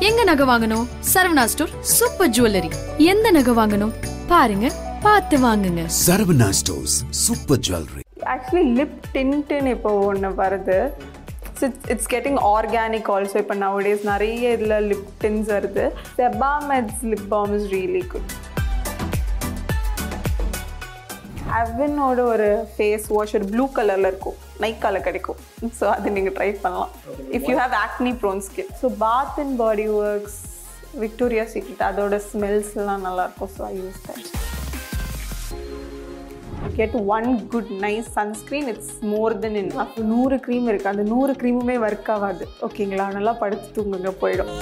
எங்க நகை வாங்கணும்? Saravana store super jewellery. எந்த நகை வாங்கணும்? பாருங்க பார்த்து வாங்குங்க. Saravana Stores Super Jewelry. Actually lip டின்ட்டுன்னு இப்போ ஒன்று வருது. It's it's getting organic also இப்போ நவடேஸ் நிறைய இதில் லிப் டின்ஸ் வருது. Sebamed's lip balm is really good அவனோட ஒரு ஃபேஸ் வாஷ் ஒரு ப்ளூ கலரில் இருக்கும். நைக்கால கிடைக்கும். ஸோ அது நீங்கள் ட்ரை பண்ணலாம். If you have acne prone skin so bath and body works Victoria Secret அதோட ஸ்மெல்ஸ்லாம் நல்லாயிருக்கும் so I use that get one good nice sunscreen it's more than in நூறு க்ரீம் இருக்குது அந்த நூறு க்ரீமுமே ஒர்க் ஆகாது. ஓகேங்களா நல்லா படுத்து தூங்குங்க. போயிடும்.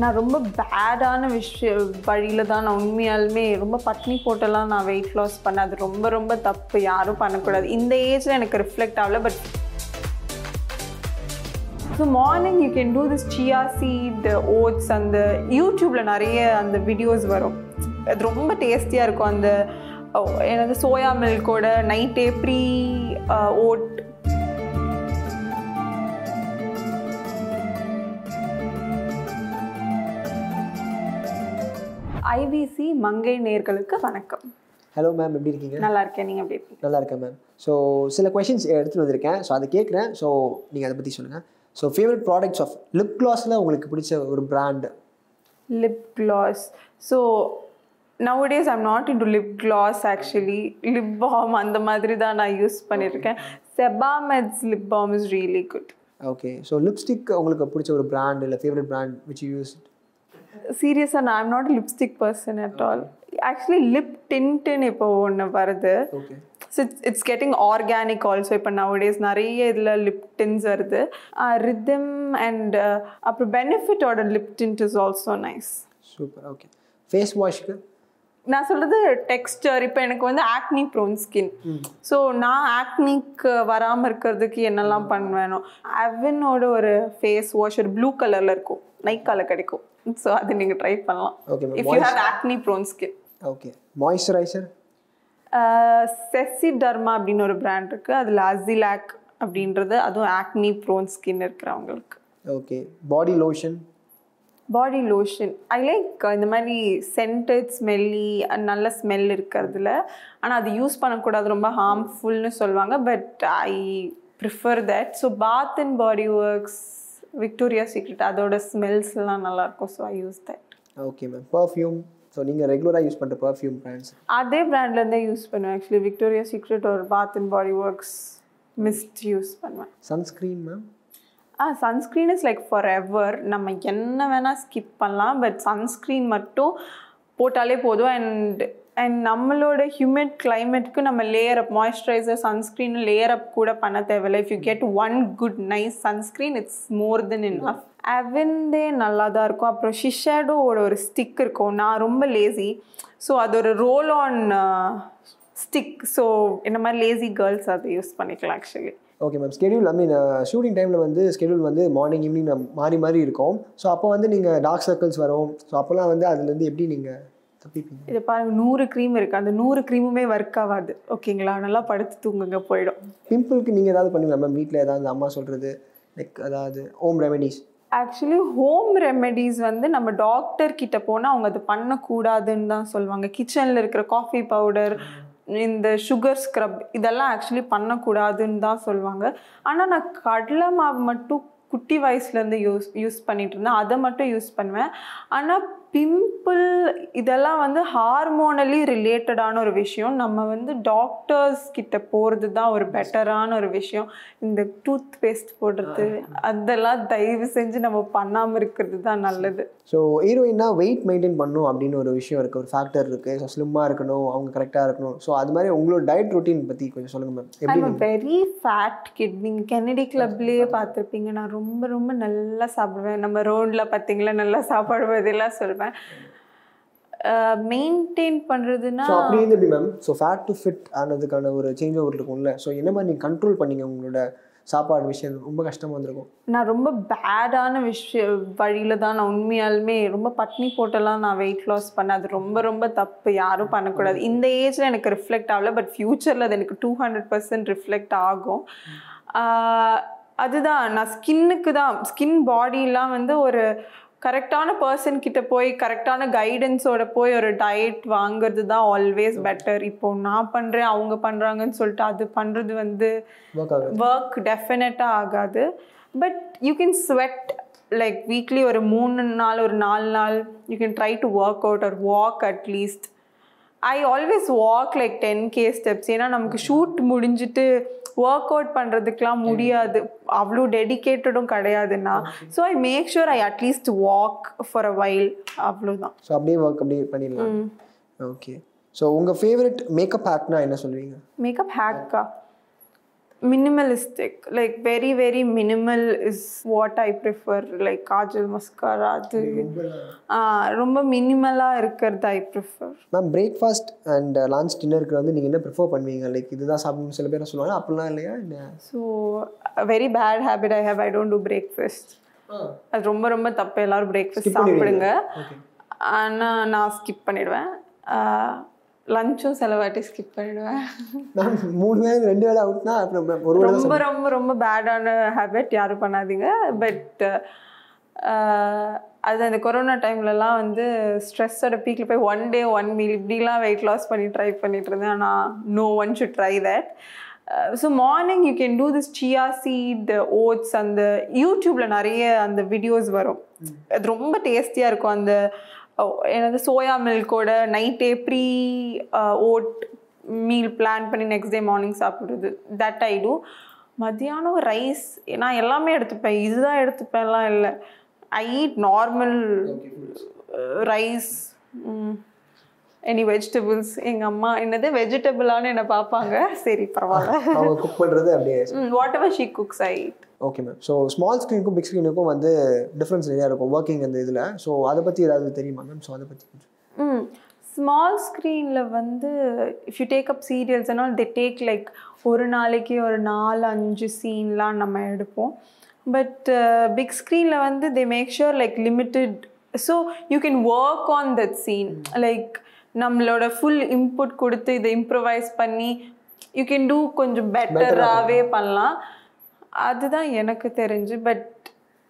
நான் ரொம்ப பேடான விஷய வழியில் தான் நான் உண்மையாலுமே ரொம்ப பட்னி போட்டெல்லாம் நான் வெயிட் லாஸ் பண்ணேன். அது ரொம்ப ரொம்ப தப்பு. யாரும் பண்ணக்கூடாது. இந்த ஏஜில் எனக்கு ரிஃப்ளெக்ட் ஆகல but so morning you can do this chia seed oats அந்த யூடியூப்பில் நிறைய அந்த வீடியோஸ் வரும். அது ரொம்ப டேஸ்டியாக இருக்கும். அந்த எனது சோயா மில்கோட நைட்டே ப்ரீ ஓட் ஐபிசி மங்கை நேர்களுக்கு வணக்கம். ஹலோ மேம் எப்படி இருக்கீங்க? நல்லா இருக்கேன் நீங்கள் எப்படி இருக்கீங்க? நல்லா இருக்கேன் மேம் ஸோ சில கொஷின்ஸ் எடுத்துகிட்டு வந்திருக்கேன். ஸோ அதை கேட்குறேன். ஸோ நீங்கள் அதை பற்றி சொல்லுங்கள் so favourite products of lip கிளாஸில் உங்களுக்கு பிடிச்ச ஒரு brand lip gloss. So nowadays i'm not into lip gloss actually. Lip balm அந்த மாதிரி தான் நான் யூஸ் பண்ணியிருக்கேன் Sebamed's lip balm is really good. Okay so lipstick உங்களுக்கு பிடிச்ச ஒரு பிராண்ட் இல்லை ஃபேவரட் பிராண்ட் விச் யூஸ் சீரியஸாக நான் I'm not lipstick person at all actually lip டின்ட்டுன்னு இப்போ ஒன்று வருது. So it's it's getting organic also இப்போ நவடேஸ் நிறைய இதில் லிப் டின்ஸ் வருது. ரிதம் அண்ட் அப்புறம் பெனிஃபிட்டோட lip tint is also nice super okay face வாஷ்க்கு நான் சொல்றது டெக்ஸ்டர் இப்போ எனக்கு வந்து ஆக்னி ப்ரோன் ஸ்கின் ஸோ நான் ஆக்னிக்கு வராமல் இருக்கிறதுக்கு என்னெல்லாம் பண்ணுவேனோ அவனோட ஒரு ஃபேஸ் வாஷ் ஒரு ப்ளூ கலரில் இருக்கும். நைக்கால கிடைக்கும். ஸோ அது நீங்கள் ட்ரை பண்ணலாம். Ma'am. If you have acne prone skin okay moisturiser Sesderma அப்படின்னு ஒரு பிராண்ட் இருக்குது அதில் அசிலாக் அப்படின்றது. அதுவும் ஆக்னி ப்ரோன் ஸ்கின் இருக்கிறவங்களுக்கு. Okay body lotion body lotion I like இந்த மாதிரி சென்டட் ஸ்மெல்லி நல்ல ஸ்மெல் இருக்கிறதுல. ஆனால் அது யூஸ் பண்ணக்கூடாது. ரொம்ப ஹார்ம்ஃபுல்னு சொல்லுவாங்க. But I prefer that so bath and body works Victoria Secret அதோட ஸ்மெல்ஸ்லாம் நல்லாயிருக்கும் so I use that okay ma'am perfume so நீங்கள் ரெகுலராக யூஸ் பண்ணுற பர்ஃப்யூம் பிராண்ட்ஸ் அதே பிராண்ட்லேருந்தே யூஸ் பண்ணுவேன். ஆக்சுவலி விக்டோரியா சீக்ரெட் ஒரு bath and body works mist use பண்ணுவேன். Sunscreen ma'am ah sunscreen is like forever நம்ம என்ன வேணால் ஸ்கிப் பண்ணலாம் பட் சன்ஸ்க்ரீன் மட்டும் போட்டாலே போதும். அண்ட் அண்ட் நம்மளோட ஹியூமிட் கிளைமேட்க்கு நம்ம layer up moisturiser sunscreen layer up கூட பண்ண தேவையில்லை. If you get one good nice sunscreen it's more than enough அவெந்தே நல்லா தான் இருக்கும். அப்புறம் ஷிஷேடோவோட ஒரு ஸ்டிக் இருக்கும். நான் ரொம்ப லேசி ஸோ அது ஒரு ரோல் ஆன் ஸ்டிக் ஸோ இந்த மாதிரி லேசி கேர்ள்ஸ் அதை யூஸ் பண்ணிக்கலாம் actually okay ma'am schedule I mean shooting டைமில் வந்து ஸ்கெடியூல் வந்து மார்னிங் ஈவினிங் மாறி மாறி இருக்கும். ஸோ அப்போ வந்து நீங்கள் டார்க் சர்க்கிள்ஸ் வரும். ஸோ அப்போல்லாம் வந்து அதுலேருந்து எப்படி நீங்கள் இது பாருங்க நூறு க்ரீம் இருக்குது அந்த நூறு க்ரீமுமே ஒர்க் ஆகாது. ஓகேங்களா? நல்லா படுத்து தூங்குங்க போயிடும். பிம்பிளுக்கு நீங்கள் ஏதாவது பண்ணுவீங்களா மேம் வீட்டில் ஏதாவது அம்மா சொல்கிறது லைக் அதாவது home remedies actually home remedies வந்து நம்ம டாக்டர் கிட்ட போனால் அவங்க அது பண்ணக்கூடாதுன்னு தான் சொல்லுவாங்க. கிச்சனில் இருக்கிற காஃபி பவுடர் இந்த சுகர் ஸ்க்ரப் இதெல்லாம் ஆக்சுவலி பண்ணக்கூடாதுன்னு தான் சொல்லுவாங்க. ஆனால் நான் கடலை மாவு மட்டும் குட்டி வயசுலேருந்து யூஸ் யூஸ் பண்ணிட்டு இருந்தேன். அதை மட்டும் யூஸ் பண்ணுவேன். ஆனால் பிம்பிள் இதெல்லாம் வந்து ஹார்மோனலி ரிலேட்டடான ஒரு விஷயம். நம்ம வந்து டாக்டர்ஸ் கிட்ட போகிறது தான் ஒரு பெட்டரான ஒரு விஷயம். இந்த டூத் பேஸ்ட் போடுறது அதெல்லாம் தயவு செஞ்சு நம்ம பண்ணாமல் இருக்கிறது தான் நல்லது. ஸோ ஹீரோயின்னா வெயிட் மெயின்டைன் பண்ணணும் அப்படின்னு ஒரு விஷயம் இருக்குது ஒரு ஃபேக்டர் இருக்குது ஸோ ஸ்லிம்மாக இருக்கணும் அவங்க கரெக்டாக இருக்கணும். ஸோ அது மாதிரி உங்களோட டயட் ரொட்டீன் பற்றி கொஞ்சம் சொல்லுங்கள் மேம் எப்படி ஐம் வெரி ஃபேட் கிட் நீங்கள் கென்னடி கிளப்லேயே பார்த்துருப்பீங்க. நான் ரொம்ப ரொம்ப நல்லா சாப்பிடுவேன். நம்ம ரோடில் பார்த்தீங்களா? நல்லா சாப்பாடுவதெல்லாம் மெயின்டைன் பண்ணுறதுன்னா ஸோ அப்படி இருந்து எப்படி ma'am so fat to fit ஆனதுக்கான ஒரு சேஞ்ச் ஓவர் இருக்கும்ல. ஸோ என்ன மாதிரி நீங்கள் கண்ட்ரோல் பண்ணீங்க உங்களோட சாப்பாடு விஷயம்? ரொம்ப கஷ்டமாக இருந்திருக்கும். நான் ரொம்ப பேடான விஷய வழியில் தான் நான் உண்மையாலுமே ரொம்ப பட்னி போட்டெல்லாம் நான் வெயிட் லாஸ் பண்ணேன். அது ரொம்ப ரொம்ப தப்பு. யாரும் பண்ணக்கூடாது. இந்த ஏஜில் எனக்கு ரிஃப்ளெக்ட் ஆகல. பட் ஃப்யூச்சரில் அது எனக்கு டூ ஹண்ட்ரட் பர்சன்ட் ரிஃப்ளெக்ட் ஆகும். அதுதான். நான் ஸ்கின்னுக்கு தான். ஸ்கின் பாடிலாம் வந்து ஒரு கரெக்டான பர்சன் கிட்ட போய் கரெக்டான கைடன்ஸோட போய் ஒரு டயட் வாங்குறது தான் ஆல்வேஸ் பெட்டர் இப்போ நான் பண்ணுறேன் அவங்க பண்ணுறாங்கன்னு சொல்லிட்டு அது பண்ணுறது வந்து ஒர்க் டெஃபினட்டாக ஆகாது. But you can sweat like weekly ஒரு மூணு நாள் ஒரு நாலு நாள் you can try to work out or walk at least I always walk like ten K steps ஏன்னா நமக்கு ஷூட் முடிஞ்சிட்டு ஒர்க் அவுட் பண்ணுறதுக்கெலாம் முடியாது. அவ்வளோ டெடிக்கேட்டடும் கிடையாதுண்ணா so I make sure I at least walk for a while அவ்வளோதான் so அப்படியே work அப்படியே பண்ணிடலாம். ஓகே ஸோ உங்கள் ஃபேவரட் மேக்கப் ஹேக்னா என்ன சொல்லுவீங்க? Makeup ஹேக்கா minimalistic like very very minimal is what I prefer like kajal mascara அது. ரொம்ப மினிமலாக இருக்கிறது I prefer ma'am breakfast and lunch டின்னருக்கு வந்து நீங்கள் என்ன ப்ரிஃபர் பண்ணுவீங்க? லைக் இதுதான் சாப்பிடணும் சில பேர் சொல்லுவாங்க அப்படிலாம் இல்லையா? இல்லை so very bad habit I have I don't do breakfast அது ரொம்ப ரொம்ப தப்பு. எல்லாரும் பிரேக்ஃபாஸ்ட் சாப்பிடுங்க. ஆனால் நான் ஸ்கிப் பண்ணிடுவேன். லஞ்சும் சில வாட்டி ஸ்கிப் பண்ணிடுவேன் மூணு வேலை ரெண்டு வேலை அவுட்னா அப்புறம் ஒரு ரொம்ப ரொம்ப ரொம்ப பேடான ஹேபிட் யாரும் பண்ணாதீங்க. பட் அது அந்த கொரோனா டைம்லலாம் வந்து ஸ்ட்ரெஸ்ஸோட பீக்கில் போய் ஒன் டே ஒன் மீல் இப்படிலாம் வெயிட் லாஸ் பண்ணி ட்ரை பண்ணிட்டு இருந்தேன். ஆனால் no one should try that so morning you can do this chia seed oats அந்த யூடியூப்பில் நிறைய அந்த வீடியோஸ் வரும். அது ரொம்ப டேஸ்டியாக இருக்கும். அந்த அஹ், என்னது சோயா மில்கோட நைட்டே ப்ரீ ஓட் மீல் பிளான் பண்ணி நெக்ஸ்ட் டே மார்னிங் சாப்பிடுறது. தட் ஐ டூ மத்தியானம் ரைஸ் நான் எல்லாமே எடுத்துப்பேன். இதுதான் எடுத்துப்பேன்லாம் இல்லை. I eat normal rice any vegetables எங்கள் அம்மா என்னது? வெஜிடபிளான்னு என்னை பார்ப்பாங்க. சரி பரவாயில்ல. அவங்க குக் பண்ணுறது அப்படியே whatever she cooks I okay ma'am so small ஸ்க்ரீனுக்கும் big ஸ்க்ரீனுக்கும் வந்து டிஃப்ரென்ஸ் நிறையா இருக்கும் ஒர்க்கிங் அந்த இதில். ஸோ அதை பற்றி ஏதாவது தெரியுமா மேம் ஸோ அதை பற்றி கொஞ்சம். ம் ஸ்மால் ஸ்க்ரீனில் வந்து if you take up serials all they take like ஒரு நாளைக்கு ஒரு நாலு அஞ்சு சீன்லாம் நம்ம எடுப்போம். பட் பிக் ஸ்க்ரீனில் வந்து they make sure like limited so you can work on that scene like நம்மளோட ஃபுல் இன்புட் கொடுத்து இதை இம்ப்ரவைஸ் பண்ணி யூ கேன் டூ கொஞ்சம் பெட்டராகவே பண்ணலாம். அதுதான் எனக்கு தெரிஞ்சு but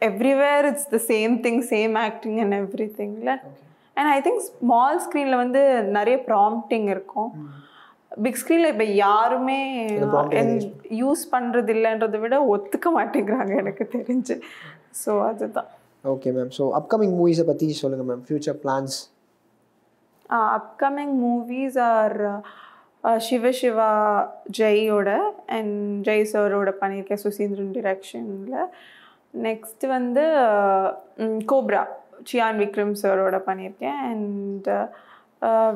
everywhere it's the same thing same acting and every திங்ல and I think small ஸ்க்ரீனில் வந்து நிறைய ப்ராம்ப்டிங் இருக்கும். பிக் ஸ்க்ரீனில் இப்போ யாருமே யூஸ் பண்ணுறது இல்லைன்றதை விட ஒத்துக்க மாட்டேங்கிறாங்க எனக்கு தெரிஞ்சு. ஸோ அதுதான். ஓகே மேம் ஸோ அப்கமிங் மூவிஸை பற்றி சொல்லுங்கள் ma'am future plans upcoming movies are Siva Siva ஜெயோட and Jai சாரோட பண்ணியிருக்கேன் சுசீந்திரன் டிரெக்ஷனில் நெக்ஸ்ட் வந்து கோப்ரா சியான் விக்ரம் சாரோட பண்ணியிருக்கேன். அண்ட்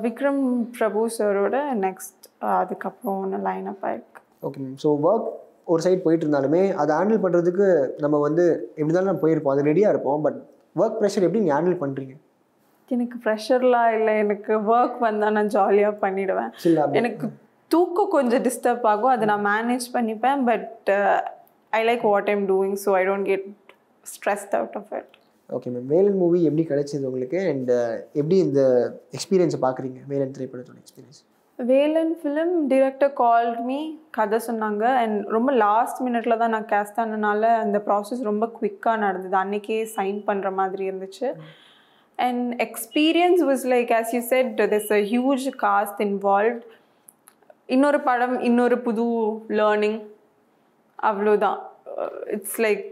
விக்ரம் பிரபு சாரோட நெக்ஸ்ட் அதுக்கப்புறம் ஒன்று லைன் அப் ஆயிருக்கு. ஓகே மேம் ஸோ ஒர்க் ஒரு சைட் போயிட்டு இருந்தாலுமே அதை ஹேண்டில் பண்ணுறதுக்கு நம்ம வந்து எப்படி இருந்தாலும் நம்ம போயிருப்போம் அது ரெடியாக இருப்போம் பட் ஒர்க் ப்ரெஷர் எப்படி நீங்கள் ஹேண்டில் பண்ணுறீங்க எனக்கு ப்ரெஷர்லாம் இல்லை எனக்கு ஒர்க் வந்தால் நான் ஜாலியாக பண்ணிடுவேன். எனக்கு தூக்கம் கொஞ்சம் டிஸ்டர்ப் ஆகும் அதை நான் மேனேஜ் பண்ணிப்பேன் but I like what I'm doing so I don't get stressed out of it okay ma'am Velan movie எப்படி கிடைச்சது உங்களுக்கு? அண்ட் எப்படி இந்த எக்ஸ்பீரியன்ஸை பார்க்குறீங்க? வேலன் திரைப்படத்தோட experience Velan film director called me கதை சொன்னாங்க. அண்ட் ரொம்ப லாஸ்ட் மினிட்ல தான் நான் கேஸ்ட் ஆனனால அந்த ப்ராசஸ் ரொம்ப குவிக்காக நடந்தது. அன்னைக்கே சைன் பண்ணுற மாதிரி இருந்துச்சு. And experience was like as you said this a huge cast involved இன்னொரு படம் இன்னொரு புது லேர்னிங் அவ்வளோதான் it's like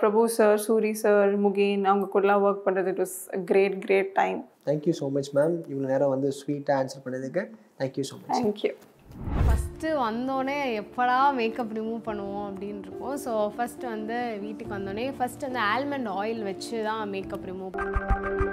Prabhu sir Soori sir Mugen அவங்க கூடலாம் ஒர்க் பண்ணுறது it was great great time thank you so much ma'am இவ்வளோ நேரம் வந்து ஸ்வீட்டாக ஆன்சர் பண்ணதுக்கு thank you so much thank you first வந்தோடனே எப்படா மேக்கப் ரிமூவ் பண்ணுவோம் அப்படின்னு இருக்கும் ஸோ ஃபஸ்ட்டு வந்து வீட்டுக்கு வந்தோடனே ஃபஸ்ட்டு வந்து ஆல்மண்ட் ஆயில் வச்சு தான் மேக்கப் ரிமூவ் பண்ணுவோம்.